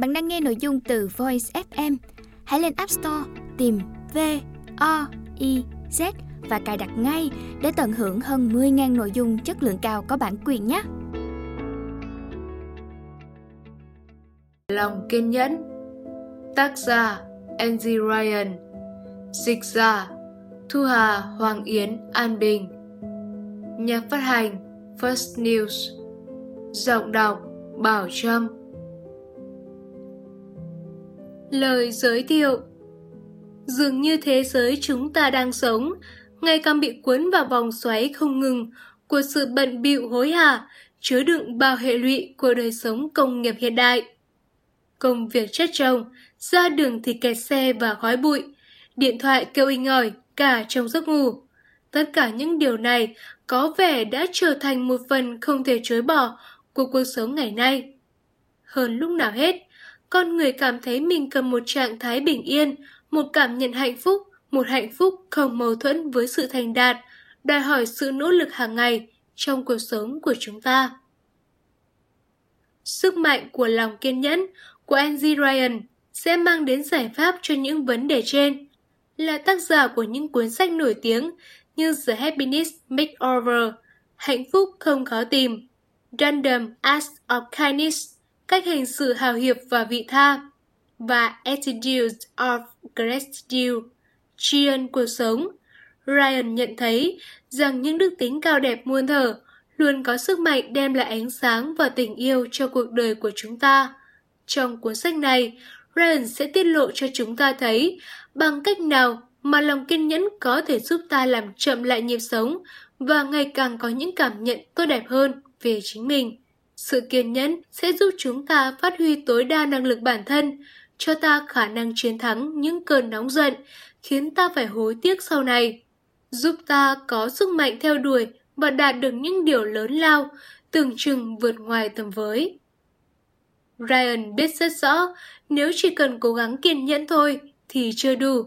Bạn đang nghe nội dung từ Voice FM. Hãy lên App Store, tìm V O I Z và cài đặt ngay để tận hưởng hơn 10.000 nội dung chất lượng cao có bản quyền nhé. Lòng kiên nhẫn. Tác giả Angie Ryan. Dịch giả Thu Hà Hoàng Yến An Bình. Nhà phát hành First News. Giọng đọc Bảo Trâm. Lời giới thiệu Dường như thế giới chúng ta đang sống ngày càng bị cuốn vào vòng xoáy không ngừng của sự bận bịu hối hả, chứa đựng bao hệ lụy của đời sống công nghiệp hiện đại. Công việc chất chồng, ra đường thì kẹt xe và khói bụi, điện thoại kêu inh ỏi cả trong giấc ngủ. Tất cả những điều này có vẻ đã trở thành một phần không thể chối bỏ của cuộc sống ngày nay. Hơn lúc nào hết, con người cảm thấy mình cần một trạng thái bình yên, một cảm nhận hạnh phúc, một hạnh phúc không mâu thuẫn với sự thành đạt, đòi hỏi sự nỗ lực hàng ngày trong cuộc sống của chúng ta. Sức mạnh của lòng kiên nhẫn của Angie Ryan sẽ mang đến giải pháp cho những vấn đề trên. Là tác giả của những cuốn sách nổi tiếng như The Happiness Makeover, Hạnh phúc không khó tìm, Random Acts of Kindness, Cách hành xử hào hiệp và vị tha, và Attitudes of Gratitude, tri ân cuộc sống. Ryan nhận thấy rằng những đức tính cao đẹp muôn thở luôn có sức mạnh đem lại ánh sáng và tình yêu cho cuộc đời của chúng ta. Trong cuốn sách này, Ryan sẽ tiết lộ cho chúng ta thấy bằng cách nào mà lòng kiên nhẫn có thể giúp ta làm chậm lại nhịp sống và ngày càng có những cảm nhận tốt đẹp hơn về chính mình. Sự kiên nhẫn sẽ giúp chúng ta phát huy tối đa năng lực bản thân, cho ta khả năng chiến thắng những cơn nóng giận, khiến ta phải hối tiếc sau này, giúp ta có sức mạnh theo đuổi và đạt được những điều lớn lao, tưởng chừng vượt ngoài tầm với. Ryan biết rất rõ, nếu chỉ cần cố gắng kiên nhẫn thôi thì chưa đủ.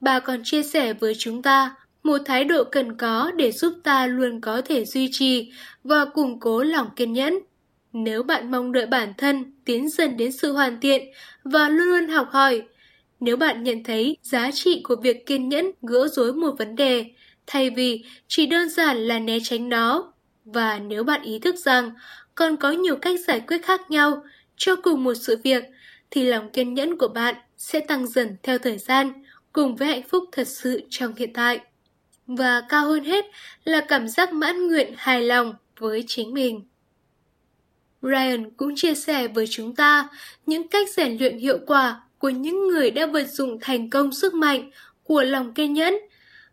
Bà còn chia sẻ với chúng ta một thái độ cần có để giúp ta luôn có thể duy trì và củng cố lòng kiên nhẫn. Nếu bạn mong đợi bản thân tiến dần đến sự hoàn thiện và luôn luôn học hỏi, nếu bạn nhận thấy giá trị của việc kiên nhẫn gỡ rối một vấn đề, thay vì chỉ đơn giản là né tránh nó, và nếu bạn ý thức rằng còn có nhiều cách giải quyết khác nhau cho cùng một sự việc, thì lòng kiên nhẫn của bạn sẽ tăng dần theo thời gian, cùng với hạnh phúc thật sự trong hiện tại. Và cao hơn hết là cảm giác mãn nguyện hài lòng với chính mình. Ryan cũng chia sẻ với chúng ta những cách rèn luyện hiệu quả của những người đã vận dụng thành công sức mạnh của lòng kiên nhẫn.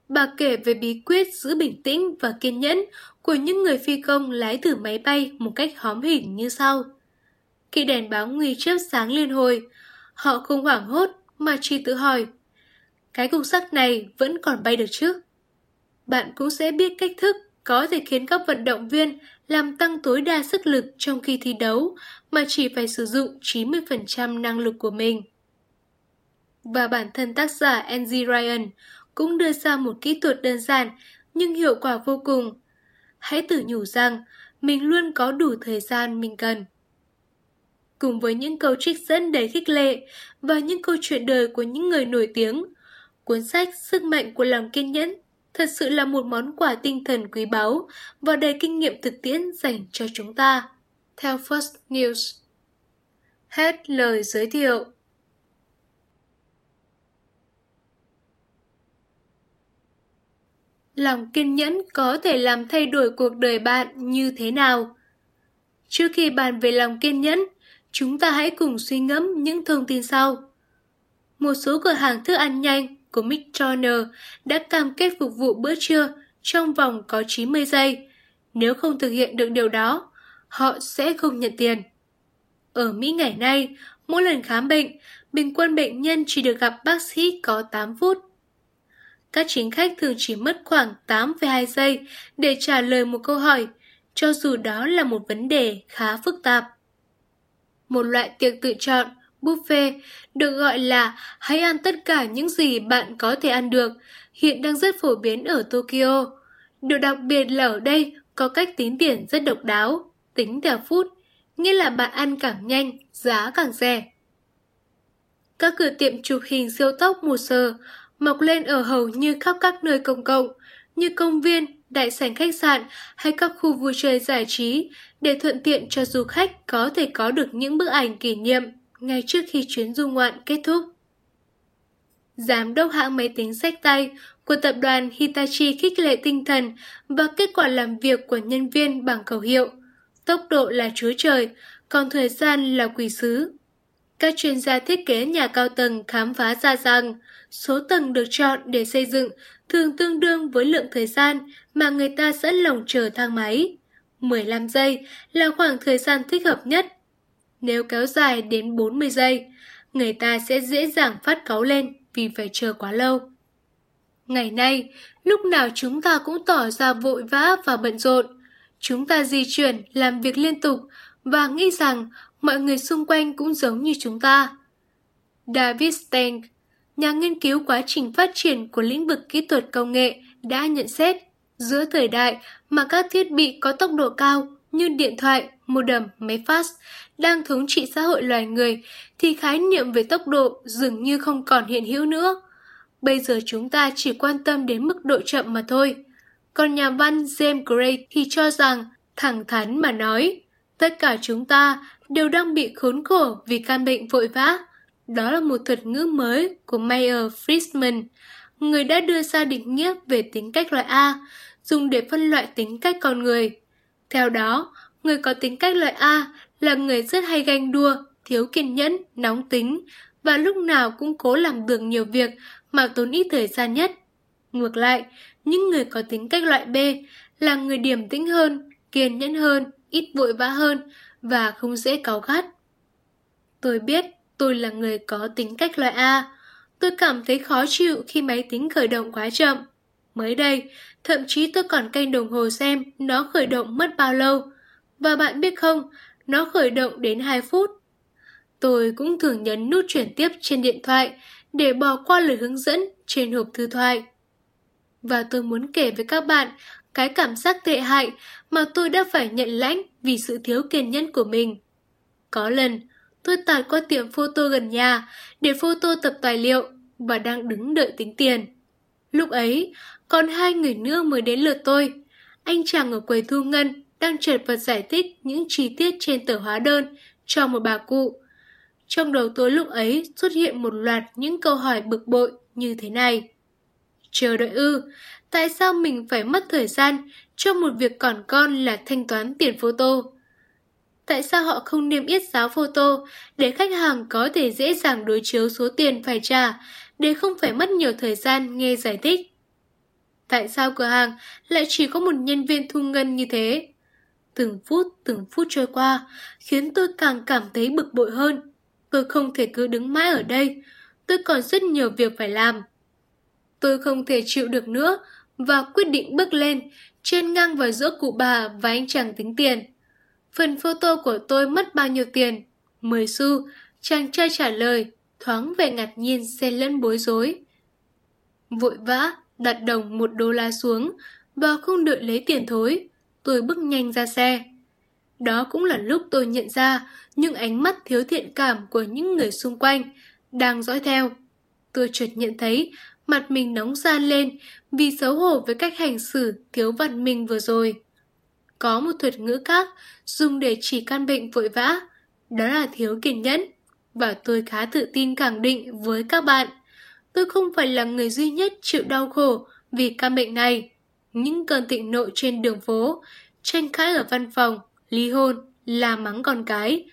Bà kể về bí quyết giữ bình tĩnh và kiên nhẫn của những người phi công lái thử máy bay một cách hóm hình như sau. Khi đèn báo nguy chớp sáng liên hồi, họ không hoảng hốt mà chỉ tự hỏi cái cục sắt này vẫn còn bay được chứ? Bạn cũng sẽ biết cách thức có thể khiến các vận động viên làm tăng tối đa sức lực trong khi thi đấu mà chỉ phải sử dụng 90% năng lực của mình. Và bản thân tác giả Angie Ryan cũng đưa ra một kỹ thuật đơn giản nhưng hiệu quả vô cùng. Hãy tự nhủ rằng mình luôn có đủ thời gian mình cần. Cùng với những câu trích dẫn đầy khích lệ và những câu chuyện đời của những người nổi tiếng, cuốn sách Sức mạnh của lòng kiên nhẫn thật sự là một món quà tinh thần quý báu và đầy kinh nghiệm thực tiễn dành cho chúng ta. Theo First News Hết lời giới thiệu Lòng kiên nhẫn có thể làm thay đổi cuộc đời bạn như thế nào? Trước khi bàn về lòng kiên nhẫn, chúng ta hãy cùng suy ngẫm những thông tin sau. Một số cửa hàng thức ăn nhanh của McDonald's đã cam kết phục vụ bữa trưa trong vòng có 90 giây. Nếu không thực hiện được điều đó, họ sẽ không nhận tiền. Ở Mỹ ngày nay, mỗi lần khám bệnh, bình quân bệnh nhân chỉ được gặp bác sĩ có 8 phút. Các chính khách thường chỉ mất khoảng 8,2 giây để trả lời một câu hỏi, cho dù đó là một vấn đề khá phức tạp. Một loại tiệc tự chọn buffet được gọi là hãy ăn tất cả những gì bạn có thể ăn được, hiện đang rất phổ biến ở Tokyo. Điều đặc biệt là ở đây có cách tính tiền rất độc đáo, tính theo phút, nghĩa là bạn ăn càng nhanh, giá càng rẻ. Các cửa tiệm chụp hình siêu tốc mùa sờ mọc lên ở hầu như khắp các nơi công cộng, như công viên, đại sảnh khách sạn hay các khu vui chơi giải trí để thuận tiện cho du khách có thể có được những bức ảnh kỷ niệm ngay trước khi chuyến du ngoạn kết thúc. Giám đốc hãng máy tính sách tay của tập đoàn Hitachi khích lệ tinh thần và kết quả làm việc của nhân viên bằng khẩu hiệu Tốc độ là chúa trời, còn thời gian là quỷ sứ. Các chuyên gia thiết kế nhà cao tầng khám phá ra rằng số tầng được chọn để xây dựng thường tương đương với lượng thời gian mà người ta sẵn lòng chờ thang máy. 15 giây là khoảng thời gian thích hợp nhất. Nếu kéo dài đến 40 giây, người ta sẽ dễ dàng phát cáu lên vì phải chờ quá lâu. Ngày nay, lúc nào chúng ta cũng tỏ ra vội vã và bận rộn. Chúng ta di chuyển, làm việc liên tục và nghĩ rằng mọi người xung quanh cũng giống như chúng ta. David Steng, nhà nghiên cứu quá trình phát triển của lĩnh vực kỹ thuật công nghệ, đã nhận xét giữa thời đại mà các thiết bị có tốc độ cao như điện thoại, modem, máy fax đang thống trị xã hội loài người thì khái niệm về tốc độ dường như không còn hiện hữu nữa. Bây giờ chúng ta chỉ quan tâm đến mức độ chậm mà thôi. Còn nhà văn James Gray thì cho rằng, thẳng thắn mà nói, tất cả chúng ta đều đang bị khốn khổ vì căn bệnh vội vã. Đó là một thuật ngữ mới của Mayer Friedman, người đã đưa ra định nghĩa về tính cách loại A, dùng để phân loại tính cách con người. Theo đó, người có tính cách loại A là người rất hay ganh đua, thiếu kiên nhẫn, nóng tính và lúc nào cũng cố làm được nhiều việc mà tốn ít thời gian nhất. Ngược lại, những người có tính cách loại B là người điềm tĩnh hơn, kiên nhẫn hơn, ít vội vã hơn và không dễ cáu gắt. Tôi biết tôi là người có tính cách loại A. Tôi cảm thấy khó chịu khi máy tính khởi động quá chậm. Mới đây, thậm chí tôi còn canh đồng hồ xem nó khởi động mất bao lâu. Và bạn biết không, nó khởi động đến 2 phút. Tôi cũng thường nhấn nút chuyển tiếp trên điện thoại để bỏ qua lời hướng dẫn trên hộp thư thoại. Và tôi muốn kể với các bạn cái cảm giác tệ hại mà tôi đã phải nhận lãnh vì sự thiếu kiên nhẫn của mình. Có lần, tôi tạt qua tiệm photo gần nhà để photo tập tài liệu và đang đứng đợi tính tiền. Lúc ấy, còn hai người nữa mới đến lượt tôi. Anh chàng ở quầy thu ngân đang chợt vật giải thích những chi tiết trên tờ hóa đơn cho một bà cụ. Trong đầu tôi lúc ấy xuất hiện một loạt những câu hỏi bực bội như thế này. Chờ đợi ư, tại sao mình phải mất thời gian cho một việc còn con là thanh toán tiền photo? Tại sao họ không niêm yết giá photo để khách hàng có thể dễ dàng đối chiếu số tiền phải trả để không phải mất nhiều thời gian nghe giải thích? Tại sao cửa hàng lại chỉ có một nhân viên thu ngân như thế? Từng phút, từng phút trôi qua, khiến tôi càng cảm thấy bực bội hơn. Tôi không thể cứ đứng mãi ở đây, tôi còn rất nhiều việc phải làm. Tôi không thể chịu được nữa và quyết định bước lên, trên ngang vào giữa cụ bà và anh chàng tính tiền. Phần photo của tôi mất bao nhiêu tiền? 10 xu, chàng trai trả lời, thoáng vẻ ngạc nhiên xen lẫn bối rối. Vội vã, đặt đồng một đô la xuống và không đợi lấy tiền thối. Tôi bước nhanh ra xe. Đó cũng là lúc tôi nhận ra những ánh mắt thiếu thiện cảm của những người xung quanh đang dõi theo. Tôi chợt nhận thấy mặt mình nóng ra lên vì xấu hổ với cách hành xử thiếu văn minh vừa rồi. Có một thuật ngữ khác dùng để chỉ căn bệnh vội vã, đó là thiếu kiên nhẫn. Và tôi khá tự tin khẳng định với các bạn, tôi không phải là người duy nhất chịu đau khổ vì căn bệnh này. Những cơn thịnh nộ trên đường phố, tranh cãi ở văn phòng, ly hôn, la mắng con cái.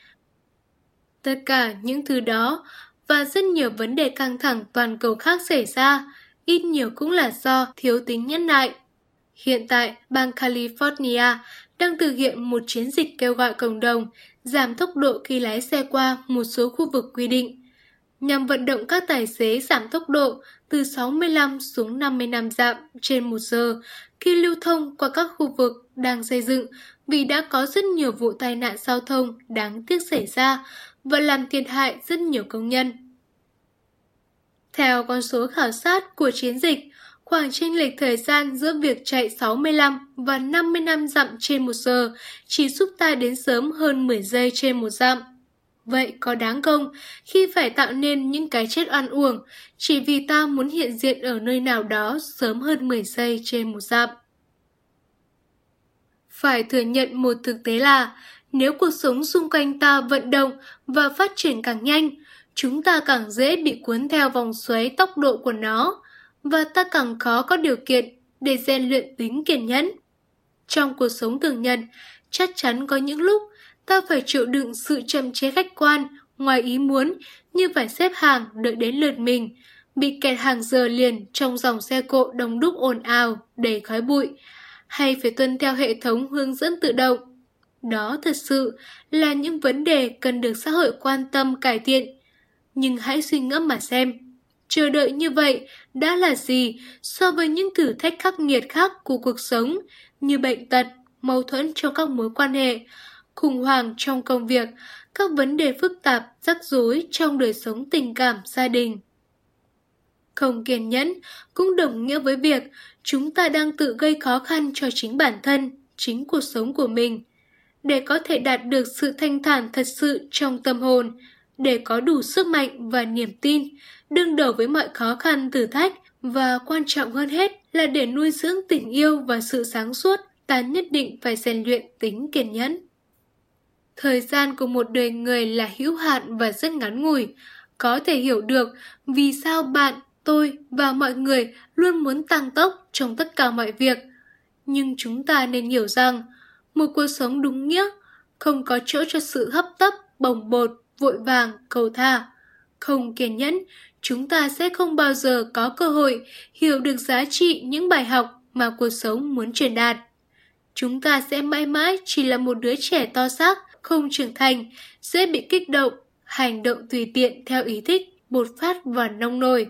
Tất cả những thứ đó và rất nhiều vấn đề căng thẳng toàn cầu khác xảy ra, ít nhiều cũng là do thiếu tính nhẫn nại. Hiện tại, bang California đang thực hiện một chiến dịch kêu gọi cộng đồng giảm tốc độ khi lái xe qua một số khu vực quy định, nhằm vận động các tài xế giảm tốc độ từ 65 xuống 55 dặm trên một giờ khi lưu thông qua các khu vực đang xây dựng vì đã có rất nhiều vụ tai nạn giao thông đáng tiếc xảy ra và làm thiệt hại rất nhiều công nhân. Theo con số khảo sát của chiến dịch, khoảng chênh lệch thời gian giữa việc chạy 65 và 55 dặm trên một giờ chỉ giúp ta đến sớm hơn 10 giây trên một dặm. Vậy có đáng không khi phải tạo nên những cái chết oan uổng chỉ vì ta muốn hiện diện ở nơi nào đó sớm hơn 10 giây trên một dặm? Phải thừa nhận một thực tế là nếu cuộc sống xung quanh ta vận động và phát triển càng nhanh, chúng ta càng dễ bị cuốn theo vòng xoáy tốc độ của nó và ta càng khó có điều kiện để rèn luyện tính kiên nhẫn. Trong cuộc sống thường nhật, chắc chắn có những lúc ta phải chịu đựng sự chậm chế khách quan, ngoài ý muốn như phải xếp hàng đợi đến lượt mình, bị kẹt hàng giờ liền trong dòng xe cộ đông đúc ồn ào, đầy khói bụi, hay phải tuân theo hệ thống hướng dẫn tự động. Đó thật sự là những vấn đề cần được xã hội quan tâm cải thiện. Nhưng hãy suy ngẫm mà xem, chờ đợi như vậy đã là gì so với những thử thách khắc nghiệt khác của cuộc sống như bệnh tật, mâu thuẫn trong các mối quan hệ, khủng hoảng trong công việc, các vấn đề phức tạp, rắc rối trong đời sống tình cảm gia đình. Không kiên nhẫn cũng đồng nghĩa với việc chúng ta đang tự gây khó khăn cho chính bản thân, chính cuộc sống của mình. Để có thể đạt được sự thanh thản thật sự trong tâm hồn, để có đủ sức mạnh và niềm tin, đương đầu với mọi khó khăn thử thách và quan trọng hơn hết là để nuôi dưỡng tình yêu và sự sáng suốt, ta nhất định phải rèn luyện tính kiên nhẫn. Thời gian của một đời người là hữu hạn và rất ngắn ngủi. Có thể hiểu được vì sao bạn, tôi và mọi người luôn muốn tăng tốc trong tất cả mọi việc. Nhưng chúng ta nên hiểu rằng, một cuộc sống đúng nghĩa không có chỗ cho sự hấp tấp, bồng bột, vội vàng, cầu tha. Không kiên nhẫn, chúng ta sẽ không bao giờ có cơ hội hiểu được giá trị những bài học mà cuộc sống muốn truyền đạt. Chúng ta sẽ mãi mãi chỉ là một đứa trẻ to xác, không trưởng thành, dễ bị kích động, hành động tùy tiện theo ý thích, bột phát và nông nổi.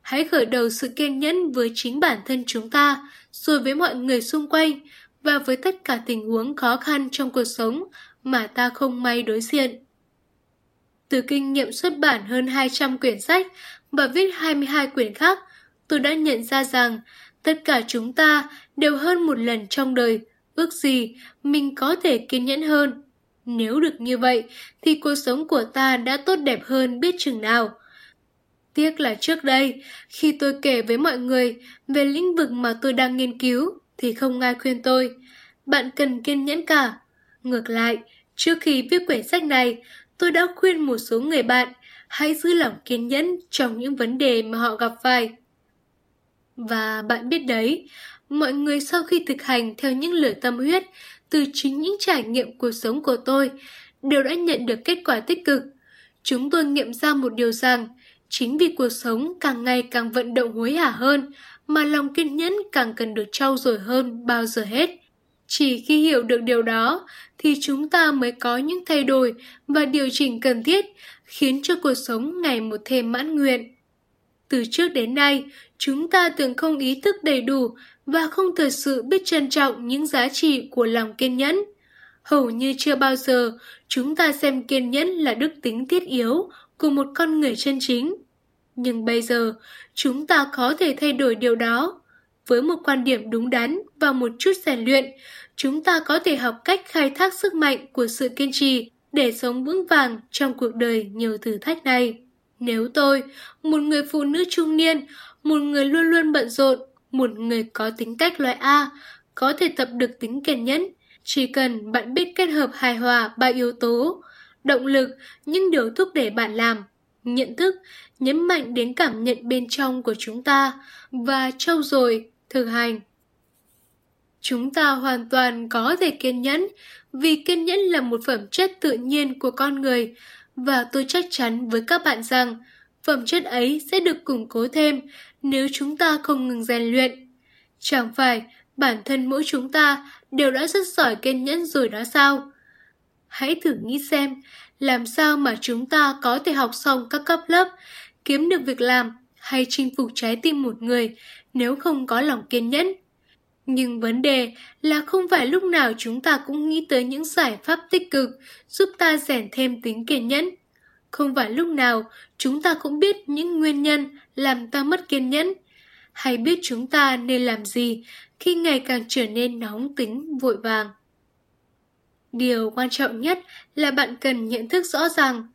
Hãy khởi đầu sự kiên nhẫn với chính bản thân chúng ta, rồi với mọi người xung quanh và với tất cả tình huống khó khăn trong cuộc sống mà ta không may đối diện. Từ kinh nghiệm xuất bản hơn 200 quyển sách và viết 22 quyển khác, tôi đã nhận ra rằng tất cả chúng ta đều hơn một lần trong đời, ước gì mình có thể kiên nhẫn hơn. Nếu được như vậy, thì cuộc sống của ta đã tốt đẹp hơn biết chừng nào. Tiếc là trước đây, khi tôi kể với mọi người về lĩnh vực mà tôi đang nghiên cứu, thì không ai khuyên tôi. Bạn cần kiên nhẫn cả. Ngược lại, trước khi viết quyển sách này, tôi đã khuyên một số người bạn hãy giữ lòng kiên nhẫn trong những vấn đề mà họ gặp phải. Và bạn biết đấy, mọi người sau khi thực hành theo những lời tâm huyết từ chính những trải nghiệm cuộc sống của tôi đều đã nhận được kết quả tích cực. Chúng tôi nghiệm ra một điều rằng, chính vì cuộc sống càng ngày càng vận động hối hả hơn, mà lòng kiên nhẫn càng cần được trau dồi hơn bao giờ hết. Chỉ khi hiểu được điều đó thì chúng ta mới có những thay đổi và điều chỉnh cần thiết khiến cho cuộc sống ngày một thêm mãn nguyện. Từ trước đến nay, chúng ta thường không ý thức đầy đủ và không thật sự biết trân trọng những giá trị của lòng kiên nhẫn. Hầu như chưa bao giờ chúng ta xem kiên nhẫn là đức tính thiết yếu của một con người chân chính. Nhưng bây giờ, chúng ta có thể thay đổi điều đó. Với một quan điểm đúng đắn và một chút rèn luyện, chúng ta có thể học cách khai thác sức mạnh của sự kiên trì để sống vững vàng trong cuộc đời nhiều thử thách này. Nếu tôi, một người phụ nữ trung niên, một người luôn luôn bận rộn, một người có tính cách loại A, có thể tập được tính kiên nhẫn, chỉ cần bạn biết kết hợp hài hòa ba yếu tố, động lực, những điều thúc đẩy bạn làm, nhận thức, nhấn mạnh đến cảm nhận bên trong của chúng ta và trau dồi, thực hành. Chúng ta hoàn toàn có thể kiên nhẫn vì kiên nhẫn là một phẩm chất tự nhiên của con người và tôi chắc chắn với các bạn rằng phẩm chất ấy sẽ được củng cố thêm nếu chúng ta không ngừng rèn luyện. Chẳng phải bản thân mỗi chúng ta đều đã rất giỏi kiên nhẫn rồi đó sao? Hãy thử nghĩ xem, làm sao mà chúng ta có thể học xong các cấp lớp, kiếm được việc làm hay chinh phục trái tim một người nếu không có lòng kiên nhẫn? Nhưng vấn đề là không phải lúc nào chúng ta cũng nghĩ tới những giải pháp tích cực giúp ta rèn thêm tính kiên nhẫn. Không phải lúc nào chúng ta cũng biết những nguyên nhân làm ta mất kiên nhẫn, hay biết chúng ta nên làm gì khi ngày càng trở nên nóng tính vội vàng. Điều quan trọng nhất là bạn cần nhận thức rõ ràng,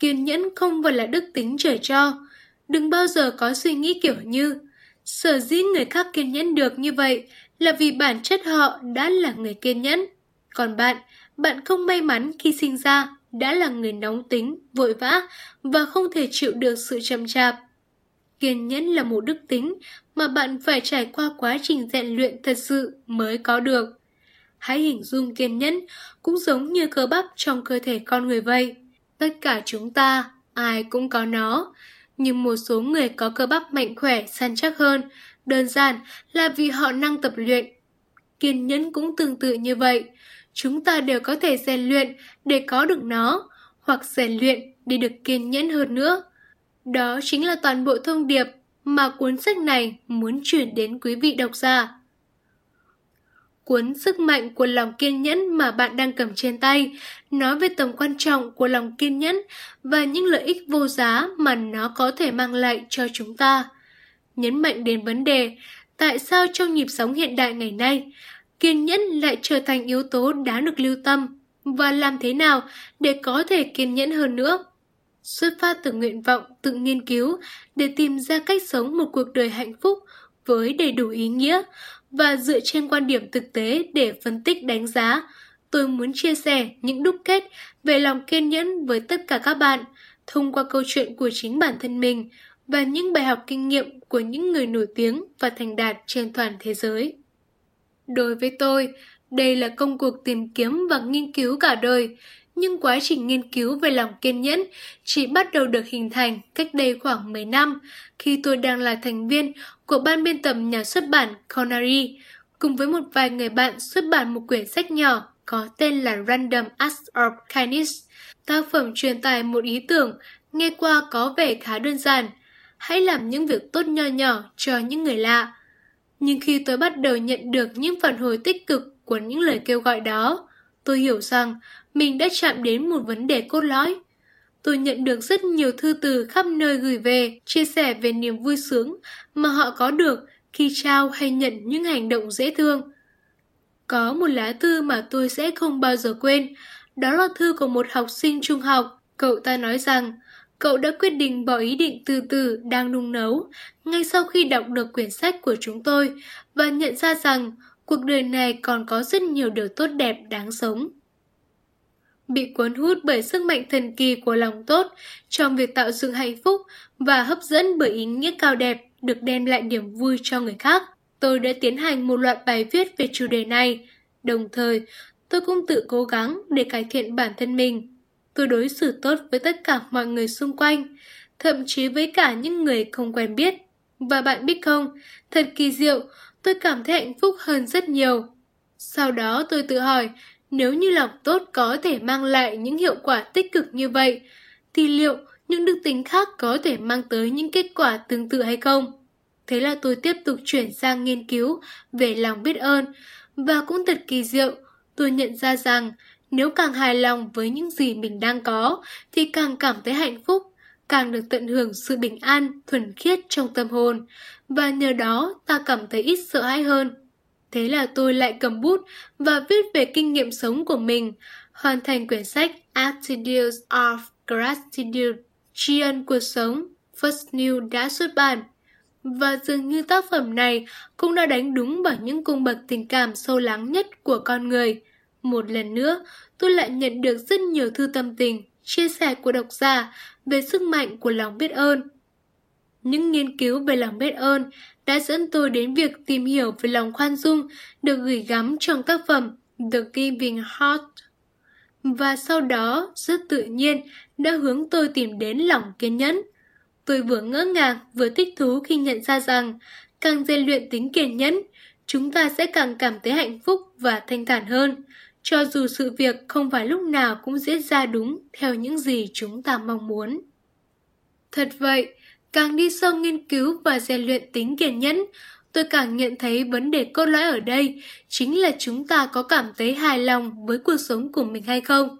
kiên nhẫn không phải là đức tính trời cho. Đừng bao giờ có suy nghĩ kiểu như, sở dĩ người khác kiên nhẫn được như vậy là vì bản chất họ đã là người kiên nhẫn. Còn bạn, bạn không may mắn khi sinh ra đã là người nóng tính, vội vã và không thể chịu được sự chậm chạp. Kiên nhẫn là một đức tính mà bạn phải trải qua quá trình rèn luyện thật sự mới có được. Hãy hình dung kiên nhẫn cũng giống như cơ bắp trong cơ thể con người vậy. Tất cả chúng ta, ai cũng có nó. Nhưng một số người có cơ bắp mạnh khỏe, săn chắc hơn, đơn giản là vì họ năng tập luyện. Kiên nhẫn cũng tương tự như vậy. Chúng ta đều có thể rèn luyện để có được nó, hoặc rèn luyện để được kiên nhẫn hơn nữa. Đó chính là toàn bộ thông điệp mà cuốn sách này muốn chuyển đến quý vị độc giả. Cuốn Sức mạnh của lòng kiên nhẫn mà bạn đang cầm trên tay nói về tầm quan trọng của lòng kiên nhẫn và những lợi ích vô giá mà nó có thể mang lại cho chúng ta. Nhấn mạnh đến vấn đề tại sao trong nhịp sống hiện đại ngày nay, kiên nhẫn lại trở thành yếu tố đáng được lưu tâm và làm thế nào để có thể kiên nhẫn hơn nữa. Xuất phát từ nguyện vọng tự nghiên cứu để tìm ra cách sống một cuộc đời hạnh phúc với đầy đủ ý nghĩa và dựa trên quan điểm thực tế để phân tích đánh giá, tôi muốn chia sẻ những đúc kết về lòng kiên nhẫn với tất cả các bạn thông qua câu chuyện của chính bản thân mình và những bài học kinh nghiệm của những người nổi tiếng và thành đạt trên toàn thế giới. Đối với tôi, đây là công cuộc tìm kiếm và nghiên cứu cả đời, nhưng quá trình nghiên cứu về lòng kiên nhẫn chỉ bắt đầu được hình thành cách đây khoảng 10 năm khi tôi đang là thành viên của ban biên tập nhà xuất bản Connery, cùng với một vài người bạn xuất bản một quyển sách nhỏ có tên là Random Acts of Kindness. Tác phẩm truyền tải một ý tưởng nghe qua có vẻ khá đơn giản. Hãy làm những việc tốt nho nhỏ cho những người lạ. Nhưng khi tôi bắt đầu nhận được những phản hồi tích cực của những lời kêu gọi đó, tôi hiểu rằng mình đã chạm đến một vấn đề cốt lõi. Tôi nhận được rất nhiều thư từ khắp nơi gửi về, chia sẻ về niềm vui sướng mà họ có được khi trao hay nhận những hành động dễ thương. Có một lá thư mà tôi sẽ không bao giờ quên, đó là thư của một học sinh trung học. Cậu ta nói rằng, cậu đã quyết định bỏ ý định từ từ đang nung nấu ngay sau khi đọc được quyển sách của chúng tôi và nhận ra rằng cuộc đời này còn có rất nhiều điều tốt đẹp đáng sống bị cuốn hút bởi sức mạnh thần kỳ của lòng tốt trong việc tạo dựng hạnh phúc và hấp dẫn bởi ý nghĩa cao đẹp được đem lại niềm vui cho người khác. Tôi đã tiến hành một loạt bài viết về chủ đề này. Đồng thời, tôi cũng tự cố gắng để cải thiện bản thân mình. Tôi đối xử tốt với tất cả mọi người xung quanh, thậm chí với cả những người không quen biết. Và bạn biết không, thật kỳ diệu, tôi cảm thấy hạnh phúc hơn rất nhiều. Sau đó tôi tự hỏi, nếu như lòng tốt có thể mang lại những hiệu quả tích cực như vậy, thì liệu những đức tính khác có thể mang tới những kết quả tương tự hay không? Thế là tôi tiếp tục chuyển sang nghiên cứu về lòng biết ơn và cũng thật kỳ diệu, tôi nhận ra rằng nếu càng hài lòng với những gì mình đang có thì càng cảm thấy hạnh phúc, càng được tận hưởng sự bình an, thuần khiết trong tâm hồn và nhờ đó ta cảm thấy ít sợ hãi hơn. Thế là tôi lại cầm bút và viết về kinh nghiệm sống của mình, hoàn thành quyển sách Attitudes of Gratitude, tri ân cuộc sống, First New đã xuất bản. Và dường như tác phẩm này cũng đã đánh đúng vào những cung bậc tình cảm sâu lắng nhất của con người. Một lần nữa, tôi lại nhận được rất nhiều thư tâm tình, chia sẻ của độc giả về sức mạnh của lòng biết ơn. Những nghiên cứu về lòng biết ơn đã dẫn tôi đến việc tìm hiểu về lòng khoan dung được gửi gắm trong tác phẩm The Giving Heart. Và sau đó, rất tự nhiên, đã hướng tôi tìm đến lòng kiên nhẫn. Tôi vừa ngỡ ngàng vừa thích thú khi nhận ra rằng càng rèn luyện tính kiên nhẫn, chúng ta sẽ càng cảm thấy hạnh phúc và thanh thản hơn, cho dù sự việc không phải lúc nào cũng diễn ra đúng theo những gì chúng ta mong muốn. Thật vậy, Càng đi sâu nghiên cứu và rèn luyện tính kiên nhẫn, tôi càng nhận thấy vấn đề cốt lõi ở đây chính là chúng ta có cảm thấy hài lòng với cuộc sống của mình hay không.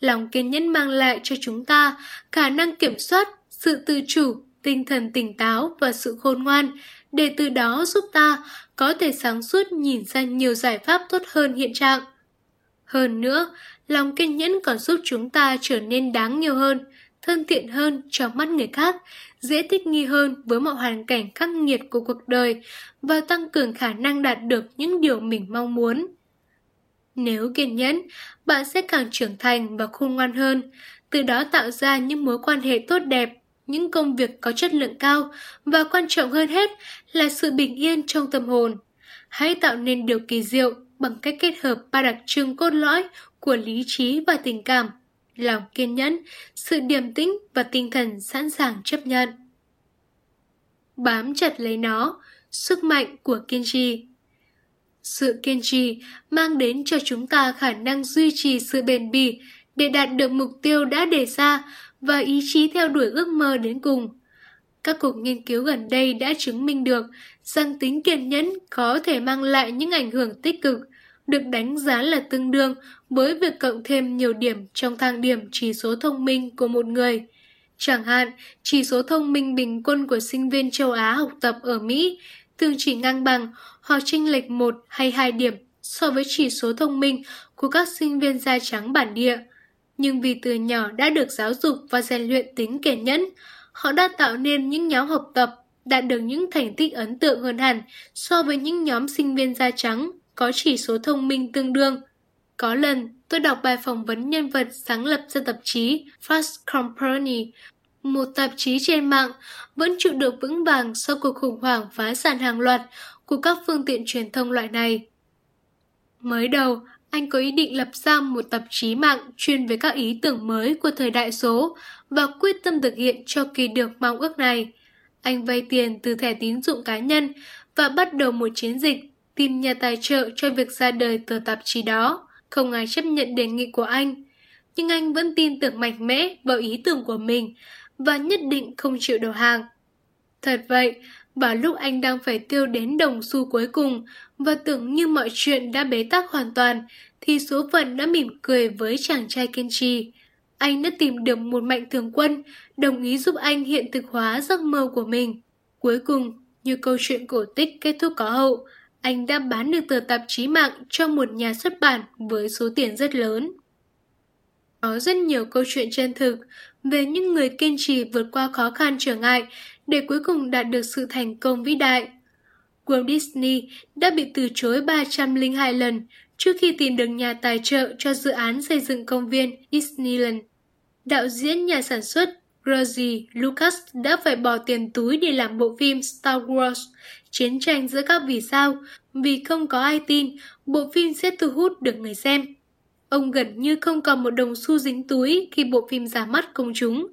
Lòng kiên nhẫn mang lại cho chúng ta khả năng kiểm soát, sự tự chủ, tinh thần tỉnh táo và sự khôn ngoan, để từ đó giúp ta có thể sáng suốt nhìn ra nhiều giải pháp tốt hơn hiện trạng. Hơn nữa, lòng kiên nhẫn còn giúp chúng ta trở nên đáng nhiều hơn, thân thiện hơn trong mắt người khác, dễ thích nghi hơn với mọi hoàn cảnh khắc nghiệt của cuộc đời và tăng cường khả năng đạt được những điều mình mong muốn. Nếu kiên nhẫn, bạn sẽ càng trưởng thành và khôn ngoan hơn, từ đó tạo ra những mối quan hệ tốt đẹp, những công việc có chất lượng cao và quan trọng hơn hết là sự bình yên trong tâm hồn. Hãy tạo nên điều kỳ diệu bằng cách kết hợp ba đặc trưng cốt lõi của lý trí và tình cảm, lòng kiên nhẫn, sự điềm tĩnh và tinh thần sẵn sàng chấp nhận. Bám chặt lấy nó, sức mạnh của kiên trì. Sự kiên trì mang đến cho chúng ta khả năng duy trì sự bền bỉ để đạt được mục tiêu đã đề ra và ý chí theo đuổi ước mơ đến cùng. Các cuộc nghiên cứu gần đây đã chứng minh được rằng tính kiên nhẫn có thể mang lại những ảnh hưởng tích cực, được đánh giá là tương đương với việc cộng thêm nhiều điểm trong thang điểm chỉ số thông minh của một người. Chẳng hạn, chỉ số thông minh bình quân của sinh viên châu Á học tập ở Mỹ thường chỉ ngang bằng hoặc chênh lệch 1 hay 2 điểm so với chỉ số thông minh của các sinh viên da trắng bản địa. Nhưng vì từ nhỏ đã được giáo dục và rèn luyện tính kiên nhẫn, họ đã tạo nên những nhóm học tập đạt được những thành tích ấn tượng hơn hẳn so với những nhóm sinh viên da trắng có chỉ số thông minh tương đương. Có lần, tôi đọc bài phỏng vấn nhân vật sáng lập ra tạp chí Fast Company, một tạp chí trên mạng vẫn trụ được vững vàng sau cuộc khủng hoảng phá sản hàng loạt của các phương tiện truyền thông loại này. Mới đầu, anh có ý định lập ra một tạp chí mạng chuyên về các ý tưởng mới của thời đại số và quyết tâm thực hiện cho kỳ được mong ước này. Anh vay tiền từ thẻ tín dụng cá nhân và bắt đầu một chiến dịch tìm nhà tài trợ cho việc ra đời tờ tạp chí đó. Không ai chấp nhận đề nghị của anh. Nhưng anh vẫn tin tưởng mạnh mẽ vào ý tưởng của mình và nhất định không chịu đầu hàng. Thật vậy, vào lúc anh đang phải tiêu đến đồng xu cuối cùng và tưởng như mọi chuyện đã bế tắc hoàn toàn, thì số phận đã mỉm cười với chàng trai kiên trì. Anh đã tìm được một mạnh thường quân, đồng ý giúp anh hiện thực hóa giấc mơ của mình. Cuối cùng, như câu chuyện cổ tích kết thúc có hậu, anh đã bán được tờ tạp chí mạng cho một nhà xuất bản với số tiền rất lớn. Có rất nhiều câu chuyện chân thực về những người kiên trì vượt qua khó khăn trở ngại để cuối cùng đạt được sự thành công vĩ đại. Walt Disney đã bị từ chối 302 lần trước khi tìm được nhà tài trợ cho dự án xây dựng công viên Disneyland. Đạo diễn nhà sản xuất Rosie Lucas đã phải bỏ tiền túi để làm bộ phim Star Wars Chiến tranh giữa các vì sao vì không có ai tin bộ phim sẽ thu hút được người xem. Ông gần như không còn một đồng xu dính túi khi bộ phim ra mắt công chúng.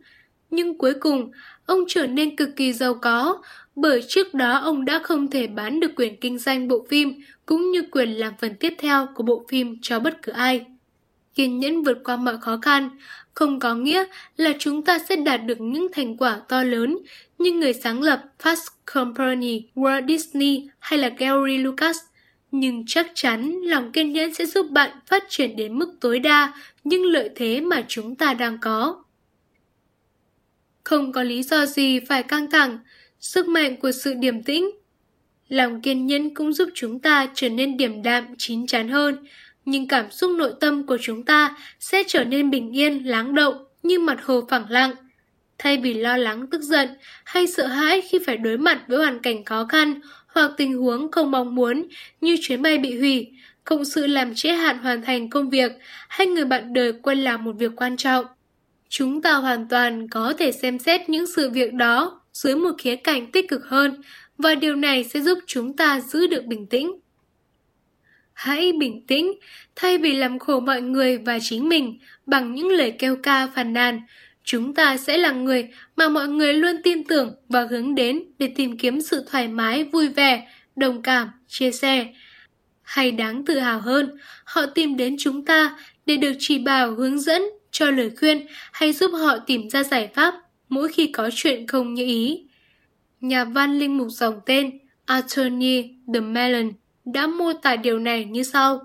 Nhưng cuối cùng, ông trở nên cực kỳ giàu có bởi trước đó ông đã không thể bán được quyền kinh doanh bộ phim cũng như quyền làm phần tiếp theo của bộ phim cho bất cứ ai. Kiên nhẫn vượt qua mọi khó khăn không có nghĩa là chúng ta sẽ đạt được những thành quả to lớn như người sáng lập Fast Company, Walt Disney hay là Gary Lucas. Nhưng chắc chắn lòng kiên nhẫn sẽ giúp bạn phát triển đến mức tối đa những lợi thế mà chúng ta đang có. Không có lý do gì phải căng thẳng, sức mạnh của sự điềm tĩnh. Lòng kiên nhẫn cũng giúp chúng ta trở nên điềm đạm, chín chắn hơn, nhưng cảm xúc nội tâm của chúng ta sẽ trở nên bình yên, lắng động như mặt hồ phẳng lặng. Thay vì lo lắng tức giận hay sợ hãi khi phải đối mặt với hoàn cảnh khó khăn hoặc tình huống không mong muốn như chuyến bay bị hủy, cộng sự làm trễ hạn hoàn thành công việc hay người bạn đời quên làm một việc quan trọng. Chúng ta hoàn toàn có thể xem xét những sự việc đó dưới một khía cạnh tích cực hơn và điều này sẽ giúp chúng ta giữ được bình tĩnh. Hãy bình tĩnh, thay vì làm khổ mọi người và chính mình bằng những lời kêu ca phàn nàn, chúng ta sẽ là người mà mọi người luôn tin tưởng và hướng đến để tìm kiếm sự thoải mái, vui vẻ, đồng cảm, chia sẻ. Hay đáng tự hào hơn, họ tìm đến chúng ta để được chỉ bảo hướng dẫn, cho lời khuyên hay giúp họ tìm ra giải pháp mỗi khi có chuyện không như ý. Nhà văn linh mục dòng tên Anthony de Melon đã mô tả điều này như sau.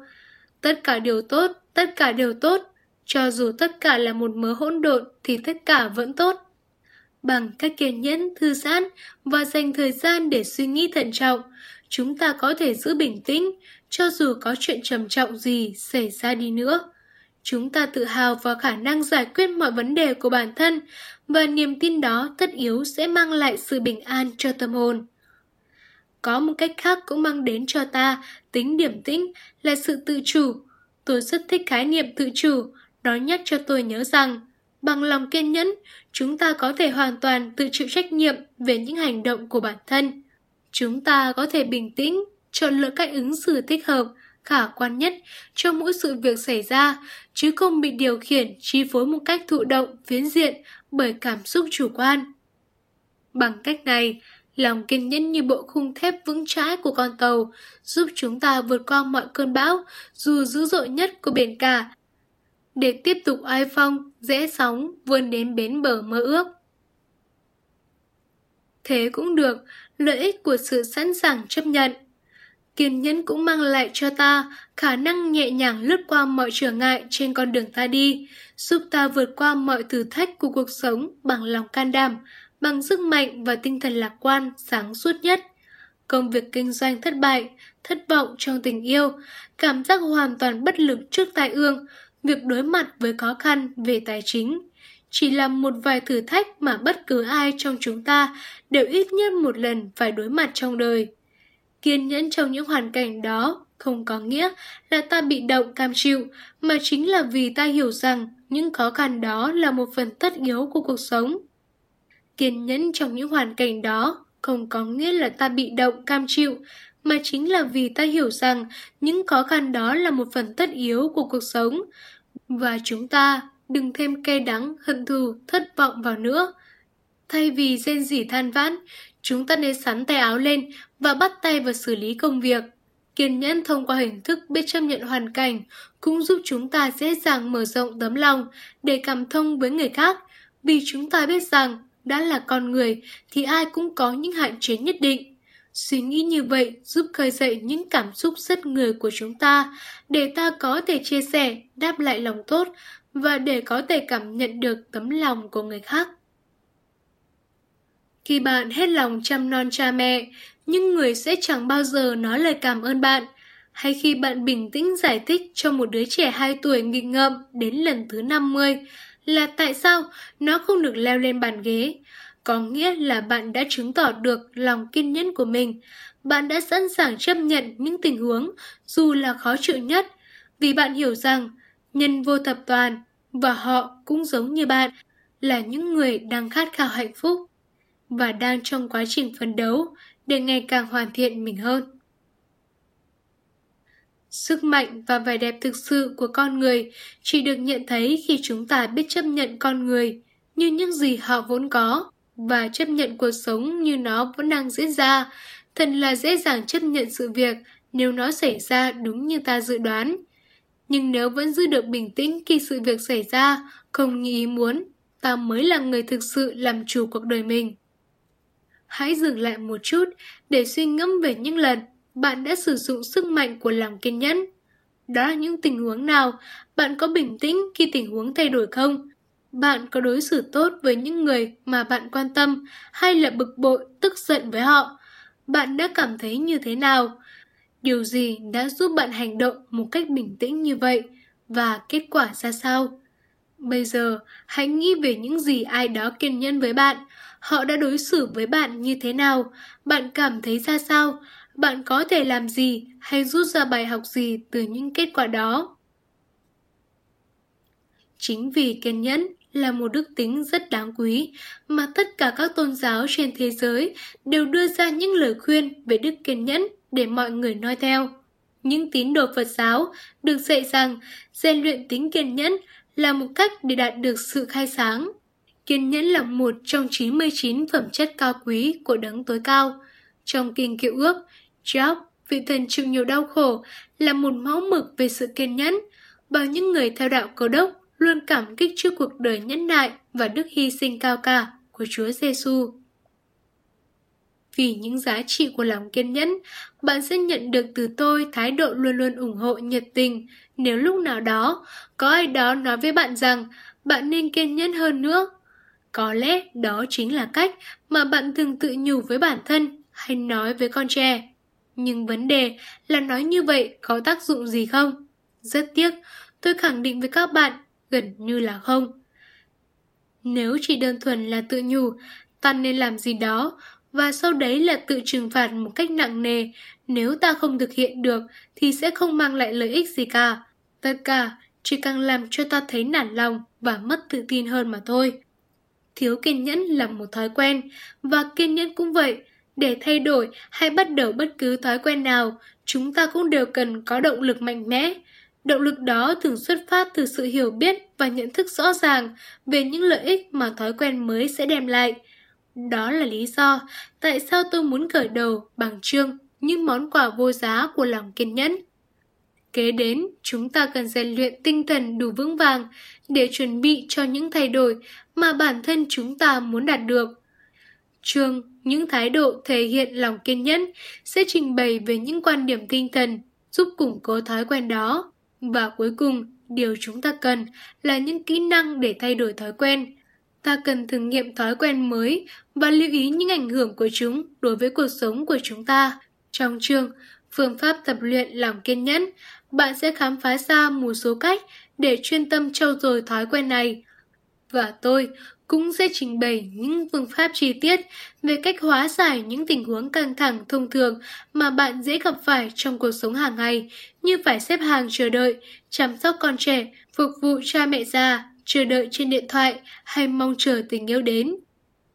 Tất cả đều tốt, tất cả đều tốt. Cho dù tất cả là một mớ hỗn độn thì tất cả vẫn tốt. Bằng cách kiên nhẫn, thư giãn và dành thời gian để suy nghĩ thận trọng, chúng ta có thể giữ bình tĩnh, cho dù có chuyện trầm trọng gì xảy ra đi nữa. Chúng ta tự hào vào khả năng giải quyết mọi vấn đề của bản thân và niềm tin đó tất yếu sẽ mang lại sự bình an cho tâm hồn. Có một cách khác cũng mang đến cho ta tính điểm tĩnh là sự tự chủ. Tôi rất thích khái niệm tự chủ, nó nhắc cho tôi nhớ rằng bằng lòng kiên nhẫn, chúng ta có thể hoàn toàn tự chịu trách nhiệm về những hành động của bản thân. Chúng ta có thể bình tĩnh, chọn lựa cách ứng xử thích hợp, khả quan nhất cho mỗi sự việc xảy ra, chứ không bị điều khiển, chi phối một cách thụ động, phiến diện bởi cảm xúc chủ quan. Bằng cách này, lòng kiên nhẫn như bộ khung thép vững chãi của con tàu, giúp chúng ta vượt qua mọi cơn bão, dù dữ dội nhất của biển cả, để tiếp tục ai phong, dễ sóng, vươn đến bến bờ mơ ước. Thế cũng được, lợi ích của sự sẵn sàng chấp nhận. Kiên nhẫn cũng mang lại cho ta khả năng nhẹ nhàng lướt qua mọi trở ngại trên con đường ta đi, giúp ta vượt qua mọi thử thách của cuộc sống bằng lòng can đảm, bằng sức mạnh và tinh thần lạc quan, sáng suốt nhất. Công việc kinh doanh thất bại, thất vọng trong tình yêu, cảm giác hoàn toàn bất lực trước tai ương, việc đối mặt với khó khăn về tài chính. Chỉ là một vài thử thách mà bất cứ ai trong chúng ta đều ít nhất một lần phải đối mặt trong đời. Kiên nhẫn trong những hoàn cảnh đó không có nghĩa là ta bị động cam chịu, mà chính là vì ta hiểu rằng những khó khăn đó là một phần tất yếu của cuộc sống. Kiên nhẫn trong những hoàn cảnh đó không có nghĩa là ta bị động cam chịu, mà chính là vì ta hiểu rằng những khó khăn đó là một phần tất yếu của cuộc sống. Và chúng ta đừng thêm cay đắng, hận thù, thất vọng vào nữa. Thay vì rên rỉ than vãn, chúng ta nên sắn tay áo lên và bắt tay vào xử lý công việc. Kiên nhẫn thông qua hình thức biết chấp nhận hoàn cảnh cũng giúp chúng ta dễ dàng mở rộng tấm lòng để cảm thông với người khác, vì chúng ta biết rằng đã là con người thì ai cũng có những hạn chế nhất định. Suy nghĩ như vậy giúp khơi dậy những cảm xúc rất người của chúng ta để ta có thể chia sẻ, đáp lại lòng tốt và để có thể cảm nhận được tấm lòng của người khác. Khi bạn hết lòng chăm non cha mẹ, nhưng người sẽ chẳng bao giờ nói lời cảm ơn bạn. Hay khi bạn bình tĩnh giải thích cho một đứa trẻ 2 tuổi nghịch ngợm đến lần thứ 50 là tại sao nó không được leo lên bàn ghế. Có nghĩa là bạn đã chứng tỏ được lòng kiên nhẫn của mình. Bạn đã sẵn sàng chấp nhận những tình huống, dù là khó chịu nhất, vì bạn hiểu rằng nhân vô thập toàn và họ cũng giống như bạn, là những người đang khát khao hạnh phúc và đang trong quá trình phấn đấu để ngày càng hoàn thiện mình hơn. Sức mạnh và vẻ đẹp thực sự của con người chỉ được nhận thấy khi chúng ta biết chấp nhận con người như những gì họ vốn có và chấp nhận cuộc sống như nó vẫn đang diễn ra. Thật là dễ dàng chấp nhận sự việc nếu nó xảy ra đúng như ta dự đoán. Nhưng nếu vẫn giữ được bình tĩnh khi sự việc xảy ra, không như ý muốn, ta mới là người thực sự làm chủ cuộc đời mình hãy dừng lại một chút để suy ngẫm về những lần bạn đã sử dụng sức mạnh của lòng kiên nhẫn. Đó là những tình huống nào? Bạn có bình tĩnh khi tình huống thay đổi không? Bạn có đối xử tốt với những người mà bạn quan tâm hay là bực bội, tức giận với họ? Bạn đã cảm thấy như thế nào? Điều gì đã giúp bạn hành động một cách bình tĩnh như vậy và kết quả ra sao? Bây giờ, hãy nghĩ về những gì ai đó kiên nhẫn với bạn, họ đã đối xử với bạn như thế nào, bạn cảm thấy ra sao, bạn có thể làm gì hay rút ra bài học gì từ những kết quả đó. Chính vì kiên nhẫn là một đức tính rất đáng quý mà tất cả các tôn giáo trên thế giới đều đưa ra những lời khuyên về đức kiên nhẫn để mọi người noi theo. Những tín đồ Phật giáo được dạy rằng rèn luyện tính kiên nhẫn là một cách để đạt được sự khai sáng. Kiên nhẫn là một trong 99 phẩm chất cao quý của đấng tối cao. Trong kinh kiệu ước, Job, vị thần chịu nhiều đau khổ, là một máu mực về sự kiên nhẫn. Bao những người theo đạo cầu đốc luôn cảm kích trước cuộc đời nhẫn nại và đức hy sinh cao cả của Chúa Giêsu. Vì những giá trị của lòng kiên nhẫn, bạn sẽ nhận được từ tôi thái độ luôn luôn ủng hộ nhiệt tình. Nếu lúc nào đó, có ai đó nói với bạn rằng bạn nên kiên nhẫn hơn nữa, có lẽ đó chính là cách mà bạn thường tự nhủ với bản thân hay nói với con trẻ. Nhưng vấn đề là nói như vậy có tác dụng gì không? Rất tiếc, tôi khẳng định với các bạn gần như là không. Nếu chỉ đơn thuần là tự nhủ, ta nên làm gì đó, và sau đấy là tự trừng phạt một cách nặng nề, nếu ta không thực hiện được thì sẽ không mang lại lợi ích gì cả. Tất cả chỉ càng làm cho ta thấy nản lòng và mất tự tin hơn mà thôi. Thiếu kiên nhẫn là một thói quen, và kiên nhẫn cũng vậy. Để thay đổi hay bắt đầu bất cứ thói quen nào, chúng ta cũng đều cần có động lực mạnh mẽ. Động lực đó thường xuất phát từ sự hiểu biết và nhận thức rõ ràng về những lợi ích mà thói quen mới sẽ đem lại. Đó là lý do tại sao tôi muốn khởi đầu bằng chương những món quà vô giá của lòng kiên nhẫn. Kế đến, chúng ta cần rèn luyện tinh thần đủ vững vàng để chuẩn bị cho những thay đổi mà bản thân chúng ta muốn đạt được. Chương những thái độ thể hiện lòng kiên nhẫn sẽ trình bày về những quan điểm tinh thần giúp củng cố thói quen đó. Và cuối cùng, điều chúng ta cần là những kỹ năng để thay đổi thói quen. Ta cần thử nghiệm thói quen mới và lưu ý những ảnh hưởng của chúng đối với cuộc sống của chúng ta. Trong chương Phương pháp tập luyện lòng kiên nhẫn, bạn sẽ khám phá ra một số cách để chuyên tâm trau dồi thói quen này. Và tôi cũng sẽ trình bày những phương pháp chi tiết về cách hóa giải những tình huống căng thẳng thông thường mà bạn dễ gặp phải trong cuộc sống hàng ngày, như phải xếp hàng chờ đợi, chăm sóc con trẻ, phục vụ cha mẹ già, chờ đợi trên điện thoại hay mong chờ tình yêu đến.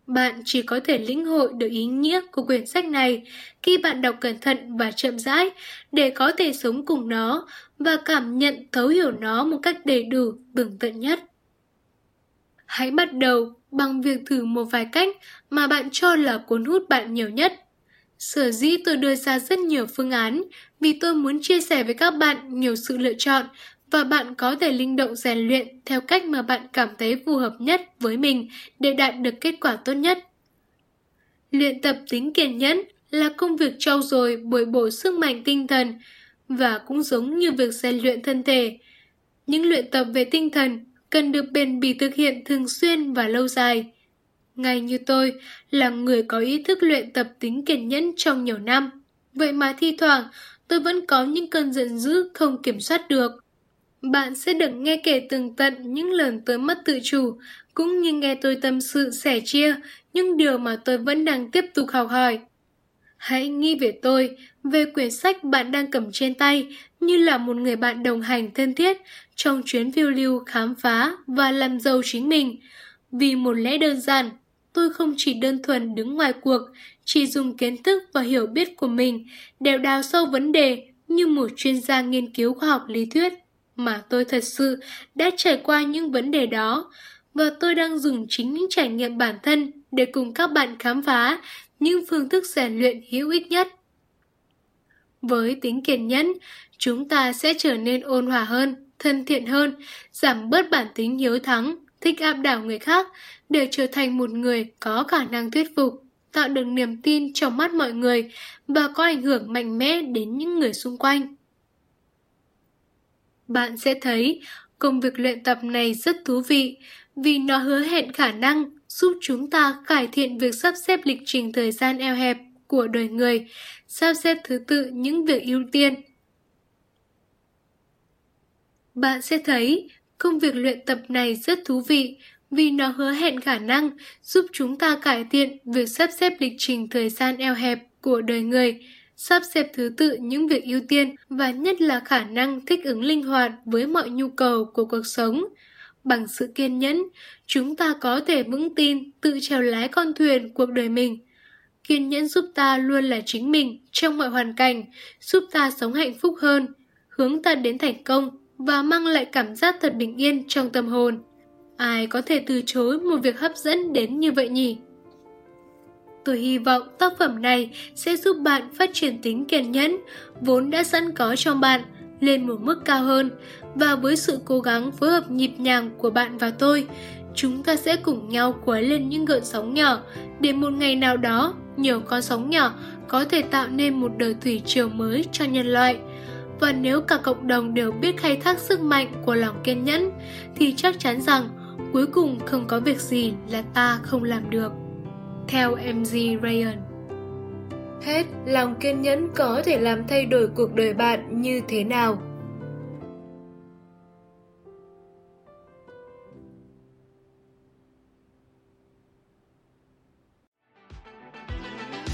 Bạn chỉ có thể lĩnh hội được ý nghĩa của quyển sách này khi bạn đọc cẩn thận và chậm rãi để có thể sống cùng nó và cảm nhận thấu hiểu nó một cách đầy đủ, tường tận nhất. Hãy bắt đầu bằng việc thử một vài cách mà bạn cho là cuốn hút bạn nhiều nhất. Sở dĩ tôi đưa ra rất nhiều phương án vì tôi muốn chia sẻ với các bạn nhiều sự lựa chọn và bạn có thể linh động rèn luyện theo cách mà bạn cảm thấy phù hợp nhất với mình để đạt được kết quả tốt nhất. Luyện tập tính kiên nhẫn là công việc trau dồi bồi bổ sức mạnh tinh thần và cũng giống như việc rèn luyện thân thể. Những luyện tập về tinh thần cần được bền bỉ thực hiện thường xuyên và lâu dài. Ngay như tôi là người có ý thức luyện tập tính kiên nhẫn trong nhiều năm, vậy mà thi thoảng tôi vẫn có những cơn giận dữ không kiểm soát được. Bạn sẽ được nghe kể từng tận những lần tôi mất tự chủ, cũng như nghe tôi tâm sự sẻ chia những điều mà tôi vẫn đang tiếp tục học hỏi. Hãy nghĩ về tôi, về quyển sách bạn đang cầm trên tay như là một người bạn đồng hành thân thiết trong chuyến phiêu lưu khám phá và làm giàu chính mình. Vì một lẽ đơn giản, tôi không chỉ đơn thuần đứng ngoài cuộc, chỉ dùng kiến thức và hiểu biết của mình để đào sâu vấn đề như một chuyên gia nghiên cứu khoa học lý thuyết mà tôi thật sự đã trải qua những vấn đề đó và tôi đang dùng chính những trải nghiệm bản thân để cùng các bạn khám phá những phương thức rèn luyện hữu ích nhất. Với tính kiên nhẫn, chúng ta sẽ trở nên ôn hòa hơn, thân thiện hơn, giảm bớt bản tính hiếu thắng, thích áp đảo người khác để trở thành một người có khả năng thuyết phục, tạo được niềm tin trong mắt mọi người và có ảnh hưởng mạnh mẽ đến những người xung quanh. Bạn sẽ thấy công việc luyện tập này rất thú vị vì nó hứa hẹn khả năng giúp chúng ta cải thiện việc sắp xếp lịch trình thời gian eo hẹp của đời người, sắp xếp thứ tự những việc ưu tiên. Bạn sẽ thấy công việc luyện tập này rất thú vị vì nó hứa hẹn khả năng giúp chúng ta cải thiện việc sắp xếp lịch trình thời gian eo hẹp của đời người, sắp xếp thứ tự những việc ưu tiên và nhất là khả năng thích ứng linh hoạt với mọi nhu cầu của cuộc sống. Bằng sự kiên nhẫn, chúng ta có thể vững tin tự trèo lái con thuyền cuộc đời mình. Kiên nhẫn giúp ta luôn là chính mình trong mọi hoàn cảnh, giúp ta sống hạnh phúc hơn, hướng ta đến thành công và mang lại cảm giác thật bình yên trong tâm hồn. Ai có thể từ chối một việc hấp dẫn đến như vậy nhỉ? Tôi hy vọng tác phẩm này sẽ giúp bạn phát triển tính kiên nhẫn vốn đã sẵn có trong bạn lên một mức cao hơn và với sự cố gắng phối hợp nhịp nhàng của bạn và tôi, chúng ta sẽ cùng nhau quấy lên những gợn sóng nhỏ để một ngày nào đó nhiều con sóng nhỏ có thể tạo nên một đời thủy triều mới cho nhân loại. Và nếu cả cộng đồng đều biết khai thác sức mạnh của lòng kiên nhẫn thì chắc chắn rằng cuối cùng không có việc gì là ta không làm được theo MG Ryan. Hết, lòng kiên nhẫn có thể làm thay đổi cuộc đời bạn như thế nào?